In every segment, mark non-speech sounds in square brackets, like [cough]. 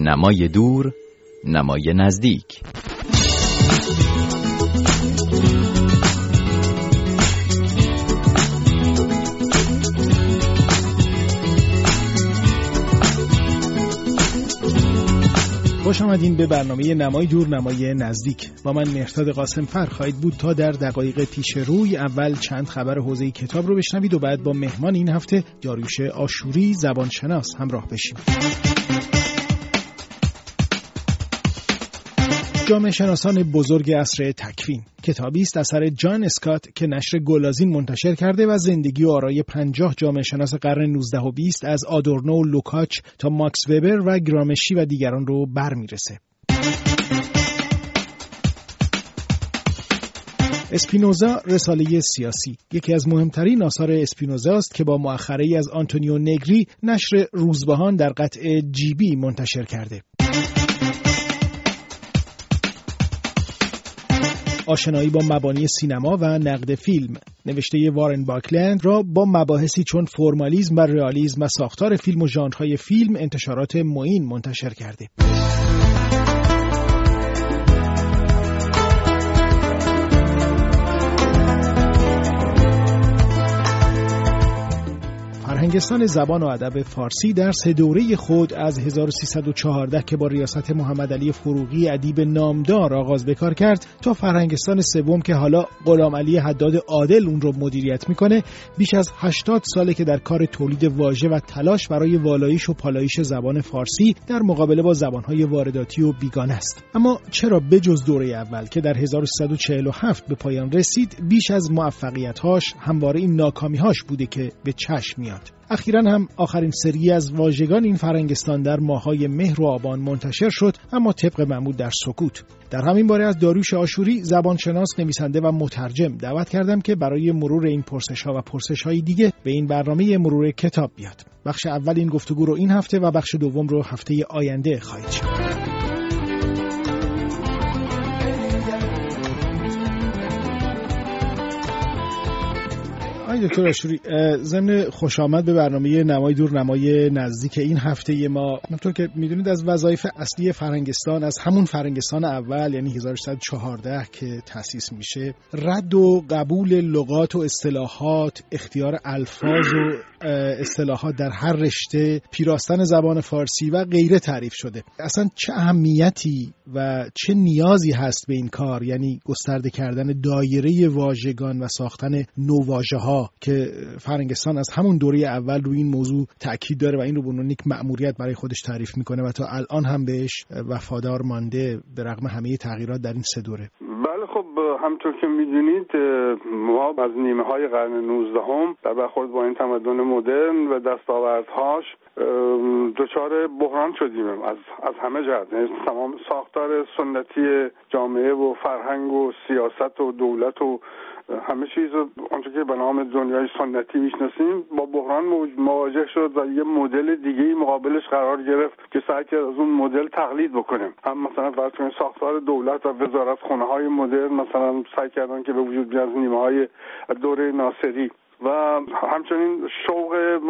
نمای دور نمای نزدیک. خوش آمدین به برنامه نمای دور نمای نزدیک. با من مهرداد قاسم فر خواهید بود تا در دقایق پیش روی اول چند خبر حوزه کتاب رو بشنوید و بعد با مهمان این هفته داریوش آشوری زبانشناس همراه بشیم. جامعه شناسان بزرگ عصر تکوین کتابی است اثر جان اسکات که نشر گل‌آذین منتشر کرده و زندگی و آرای پنجاه جامعه شناس قرن 19 و 20 از آدورنو و لوکاچ تا ماکس وبر و گرامشی و دیگران رو برمیرسه. اسپینوزا رساله سیاسی یکی از مهمترین آثار اسپینوزا است که با مؤخره‌ای از آنتونیو نگری نشر روزبهان در قطع جیبی منتشر کرده. آشنایی با مبانی سینما و نقد فیلم. نوشته وارن باکلند را با مباحثی چون فرمالیزم و رئالیسم و ساختار فیلم و ژانرهای فیلم انتشارات معین منتشر کرده. فرهنگستان زبان و ادب فارسی در سه دوره خود از 1314 که با ریاست محمد علی فروغی ادیب نامدار آغاز بکار کرد تا فرهنگستان سوم که حالا غلام علی حداد عادل اون رو مدیریت می‌کنه بیش از 80 ساله که در کار تولید واژه و تلاش برای والایش و پالایش زبان فارسی در مقابله با زبانهای وارداتی و بیگانه است. اما چرا بجز دوره اول که در 1347 به پایان رسید بیش از موفقیت‌هاش همواره این ناکامی‌هاش بوده که به چشم میاد؟ اخیرا هم آخرین سری از واژگان این فرنگستان در ماهای مهر و آبان منتشر شد اما طبق معمول در سکوت. در همین باره از داریوش آشوری زبانشناس نویسنده و مترجم دعوت کردم که برای مرور این پرسش ها و پرسش های دیگه به این برنامه مرور کتاب بیاد. بخش اول این گفتگو رو این هفته و بخش دوم رو هفته آینده خواهید شد آقای دکتر آشوری ضمن خوش آمد به برنامه نمای دور نمای نزدیک این هفته ما. همطور که می‌دونید از وظایف اصلی فرنگستان از همون فرنگستان اول یعنی 1114 که تأسیس میشه رد و قبول لغات و اصطلاحات اختیار الفاظ و اصطلاحات در هر رشته پیراستن زبان فارسی و غیره تعریف شده. اصلا چه اهمیتی و چه نیازی هست به این کار؟ یعنی گسترده کردن دایره واژگان و ساختن نوواژه ها که فرنگستان از همون دوره اول روی این موضوع تاکید داره و این رو به عنوان یک مأموریت برای خودش تعریف می‌کنه و تا الان هم بهش وفادار مانده به رغم همه تغییرات در این سه دوره. بله خب همطور که می‌دونید ما از نیمه های قرن 19 هم در برخورد با این تمدن مدرن و دستاوردهاش دچار بحران شدیم. از از همه جهت. یعنی تمام ساختار سنتی جامعه و فرهنگ و سیاست و دولت و همه چیز آنچه که به نام دنیای سنتی می‌شناسیم با بحران مواجه شد و یه مدل دیگه مقابلش قرار گرفت که سعی کرد از اون مدل تقلید بکنیم هم مثلا فرض ساختار دولت و وزارت خونه های مدرن مثلا سعی کردن که به وجود بیاد نیمه های دوره ناصری. و همچنین شوق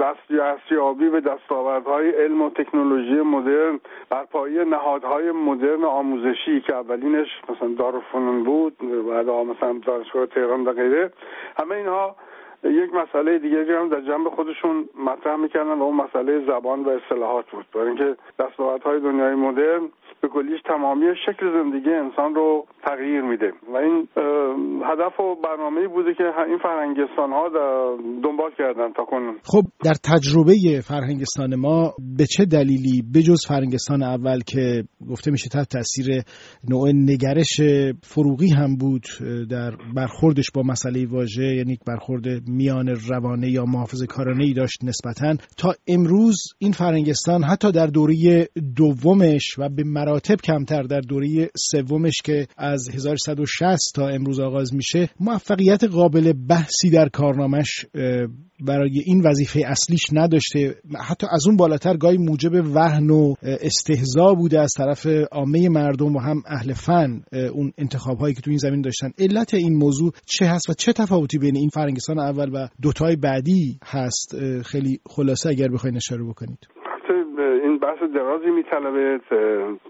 دستیابی به دستاوردهای علم و تکنولوژی مدرن بر پایه نهادهای مدرن آموزشی که اولینش مثلا دارالفنون بود بعد مثلا دانشگاه تهران و غیره همه اینها یک مسئله دیگری هم در جنب خودشون مطرح می‌کردن و اون مسئله زبان و اصطلاحات بود. برای اینکه دستاوردهای دنیای مدرن به کلیش تمامی شکل زندگی انسان رو تغییر میده. و این هدف و برنامه بوده که این فرهنگستان ها دنبال کردن تا کنون. خب در تجربه فرهنگستان ما به چه دلیلی بجز فرهنگستان اول که گفته میشه تحت تاثیر نوع نگرش فروغی هم بود در برخوردش با مسئله واژه یعنی برخورد میان روانه یا محافظ کارانه ای داشت نسبتا تا امروز این فرهنگستان حتی در دوره دومش و به مراتب کمتر در دوره سومش که از 1160 تا امروز آغاز میشه موفقیت قابل بحثی در کارنامش برای این وظیفه اصلیش نداشته. حتی از اون بالاتر گاهی موجب وهن و استهزا بوده از طرف عامه مردم و هم اهل فن اون انتخاب هایی که تو این زمین داشتن. علت این موضوع چه هست و چه تفاوتی بین این فرنگستان اول و دوتای بعدی هست؟ خیلی خلاصه اگر بخواین اشاره بکنید. درازی میطلبه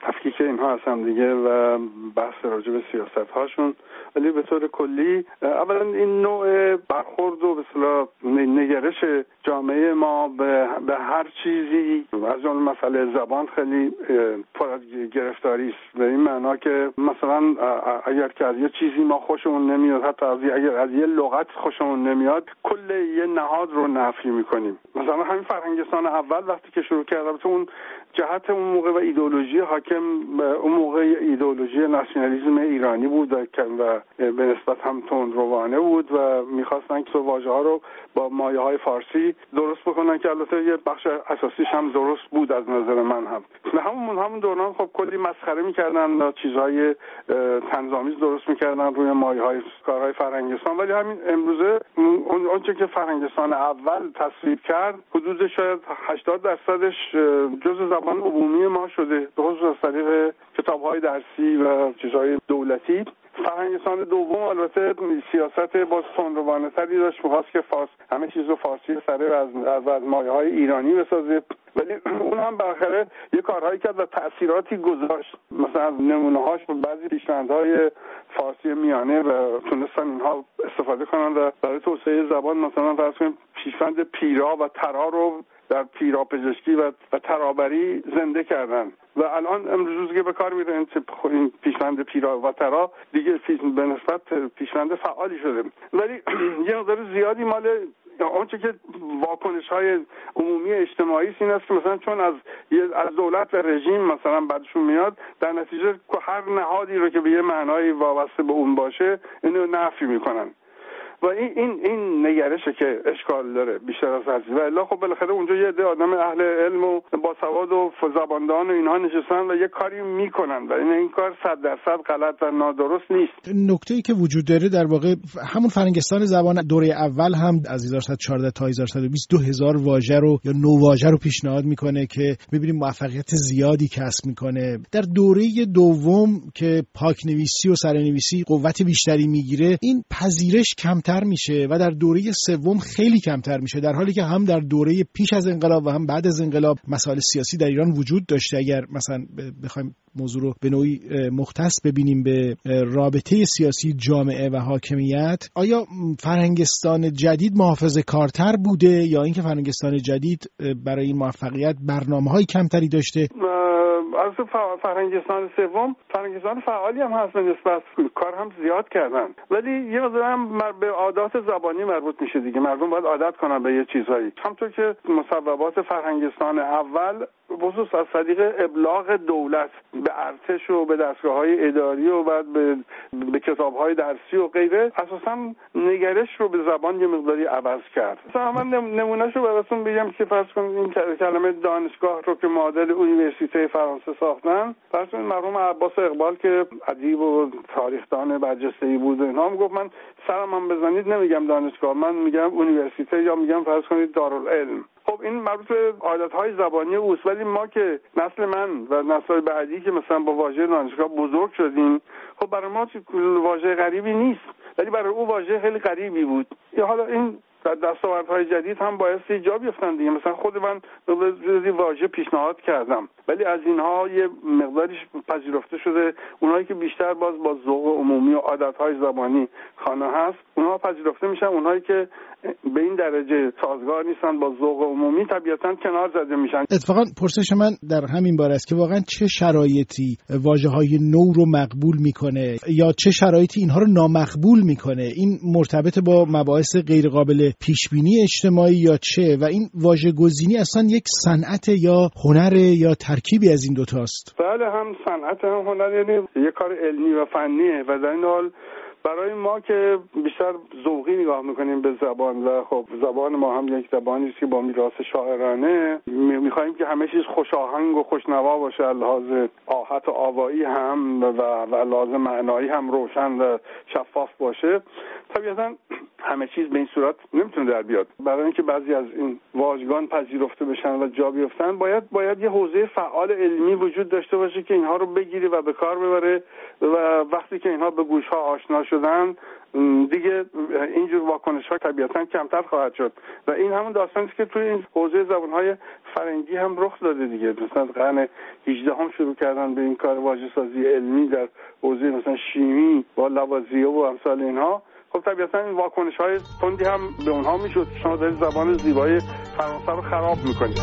تفکیک اینها هستم دیگه و بحث راجع به سیاست هاشون ولی به طور کلی اولا این نوع برخورد و به نگرش جامعه ما به, به هر چیزی از اون مسئله زبان خیلی پر از گرفتاری است. به این معنا که مثلا اگر که از یه چیزی ما خوشمون نمیاد حتی از اگر از یه لغت خوشمون نمیاد کل یه نهاد رو نفی می‌کنیم. مثلا همین فرهنگستان اول وقتی که شروع کرد اون جهت اون موقع و ایدولوژی حاکم اون موقع ایدولوژی ناسیونالیسم ایرانی بود و به نسبت هم روانه بود و می‌خواستن که واژه ها رو با مایه های فارسی درست بکنن که البته یه بخش اساسیش هم درست بود از نظر من هم. به همون همون دوران خب کلی مسخره می‌کردن چیزهای تنظامیز درست می‌کردن روی مایه های کارهای فرهنگستان. ولی همین امروزه اونچه که فرهنگستان اول تصویب کرد حدود شاید 80 درصدش جز زبان عمومی ما شده. درست از طریق کتاب های درسی و چیزهای دولتی. فرهنگستان دوم البته سیاست باز تندروانه تری داشت می‌خواست که فارس همه چیز رو فارسی سره از, از, از مایه های ایرانی بسازه. ولی اون هم بالاخره یه کارهایی کرد و تاثیراتی گذاشت. مثلا نمونه هاش بعضی پیشنهادهای فارسی میانه و تونستن اینها استفاده کنن و برای توسعه زبان مثلا فرض کنیم پیشفند پیرا و ترا رو در پیراپزشکی و, و ترابری زنده کردن. و الان امروز که به کار میره این پیشوند پیرا و ترا دیگه به نسبت پیشوند فعالی شده. ولی [clears throat] یه مقدار زیادی مال آنچه که واکنش های عمومی اجتماعی این است که مثلا چون از از دولت و رژیم مثلا بعدشون میاد در نتیجه هر نهادی رو که به یه معنایی وابسته به اون باشه اینو نفی می‌کنن. و این این این نگرشه که اشکال داره بیشتر از هر و الا خب بالاخره اونجا یه عده آدم اهل علم و با سواد و زباندان و اینها نشستن و یه کاری می‌کنن و این این کار صد درصد غلط و نادرست نیست. نکته ای که وجود داره در واقع همون فرنگستان زبان دوره اول هم از 1114 تا 1120 2000 واژه رو یا نو واژه رو پیشنهاد می‌کنه که ببینیم موفقیت زیادی کسب می‌کنه. در دوره دوم که پاک نویسی و سرنویسی قوت بیشتری می‌گیره این پذیرش کم کمتر میشه و در دوره سوم خیلی کمتر میشه در حالی که هم در دوره پیش از انقلاب و هم بعد از انقلاب مسائل سیاسی در ایران وجود داشته. اگر مثلا بخوایم موضوع رو به نوعی مختص ببینیم به رابطه سیاسی جامعه و حاکمیت آیا فرهنگستان جدید محافظ کارتر بوده یا اینکه فرهنگستان جدید برای این موفقیت برنامه های کمتری داشته؟ از فرهنگستان سوم فرهنگستان فعالی هم هست نسبت کار هم زیاد کردن. ولی یه هم به عادات زبانی مربوط میشه دیگه. مردم باید عادت کنن به یه چیزهایی. همطور که مصوبات فرهنگستان اول خصوص از طریق ابلاغ دولت به ارتش و به دستگاه های اداری و بعد به, به کتاب های درسی و غیره اساسا نگرش رو به زبان یه مقداری عوض کرد. مثلا من نمونهش رو براتون بگم که فرض کنید این کلمه دانشگاه رو که معادل اونیورسیته فرانسه ساختن فرض مرحوم عباس اقبال که ادیب و تاریخدان برجسته ای بود اینا گفت من سرم هم بزنید نمیگم دانشگاه. من میگم اونیورسیته یا میگم فرض کنید دارالعلم. خب این مربوط به عادت های زبانی اوست. ولی ما که نسل من و نسل بعدی که مثلا با واژه دانشگاه بزرگ شدیم خب برای ما واژه غریبی نیست. ولی برای او واژه خیلی غریبی بود. حالا این دستاوردهای جدید هم باعث جا بیفتن دیگه. مثلا خود من به واژه پیشنهاد کردم. ولی از اینها یه مقداریش پذیرفته شده. اونایی که بیشتر باز با ذوق عمومی و عادتهای زبانی خانه هست اونها پذیرفته میشن. اونهایی که به این درجه سازگار نیستن با ذوق عمومی طبیعتا کنار زده میشن. اتفاقا پرسش من در همین باره است که واقعا چه شرایطی واژه های نو رو مقبول می‌کنه یا چه شرایطی اینها رو نامقبول می‌کنه؟ این مرتبط با مباحث غیرقابل پیش بینی اجتماعی یا چه و این واژه گزینی اصلا یک صنعت یا هنر یا ترکیبی از این دوتاست بله هم صنعت هم هنر یعنی یه کار علمی و فنیه و در این حال برای ما که بیشتر ذوقی نگاه می‌کنیم به زبان و خب زبان ما هم یک زبانی است که با میراث شاعرانه. می‌خواهیم که همه چیز خوش آهنگ و خوشنوا باشه لحاظ آهت و آوایی هم و, و لازم معنایی هم روشن و شفاف باشه. طبیعتا همه چیز به این صورت نمی‌تونه در بیاد. برای اینکه بعضی از این واژگان پذیرفته بشن و جا بیفتن باید باید یه حوزه فعال علمی وجود داشته باشه که اینها رو بگیری و به کار ببره و وقتی که اینها به گوش ها آشنا شدن دیگه اینجور واکنش ها طبیعتا کمتر خواهد شد. و این همون داستانی که توی این حوزه زبان های فرنگی هم رخ داده دیگه. مثلا قرن 18 هم شروع کردن به این کار واژه سازی علمی در حوزه مثلا شیمی با لوازیه و امثال اینها. خب طبیعتا این واکنش های تندی هم به اونها می‌شد. شما دارید زبان زیبای فرانسه رو خراب می‌کنید.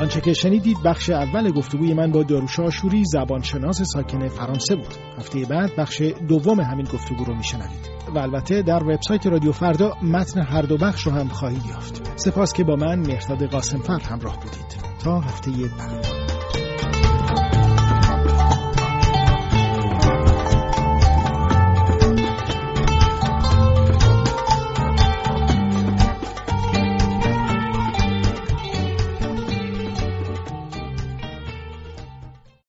آنچه که شنیدید بخش اول گفتگوی من با داروش آشوری زبانشناس ساکن فرانسه بود. هفته بعد بخش دوم همین گفتگو رو میشنوید. و البته در وبسایت رادیو فردا متن هر دو بخش رو هم خواهید یافت. سپاس که با من مهرداد قاسمفر همراه بودید. تا هفته بعد.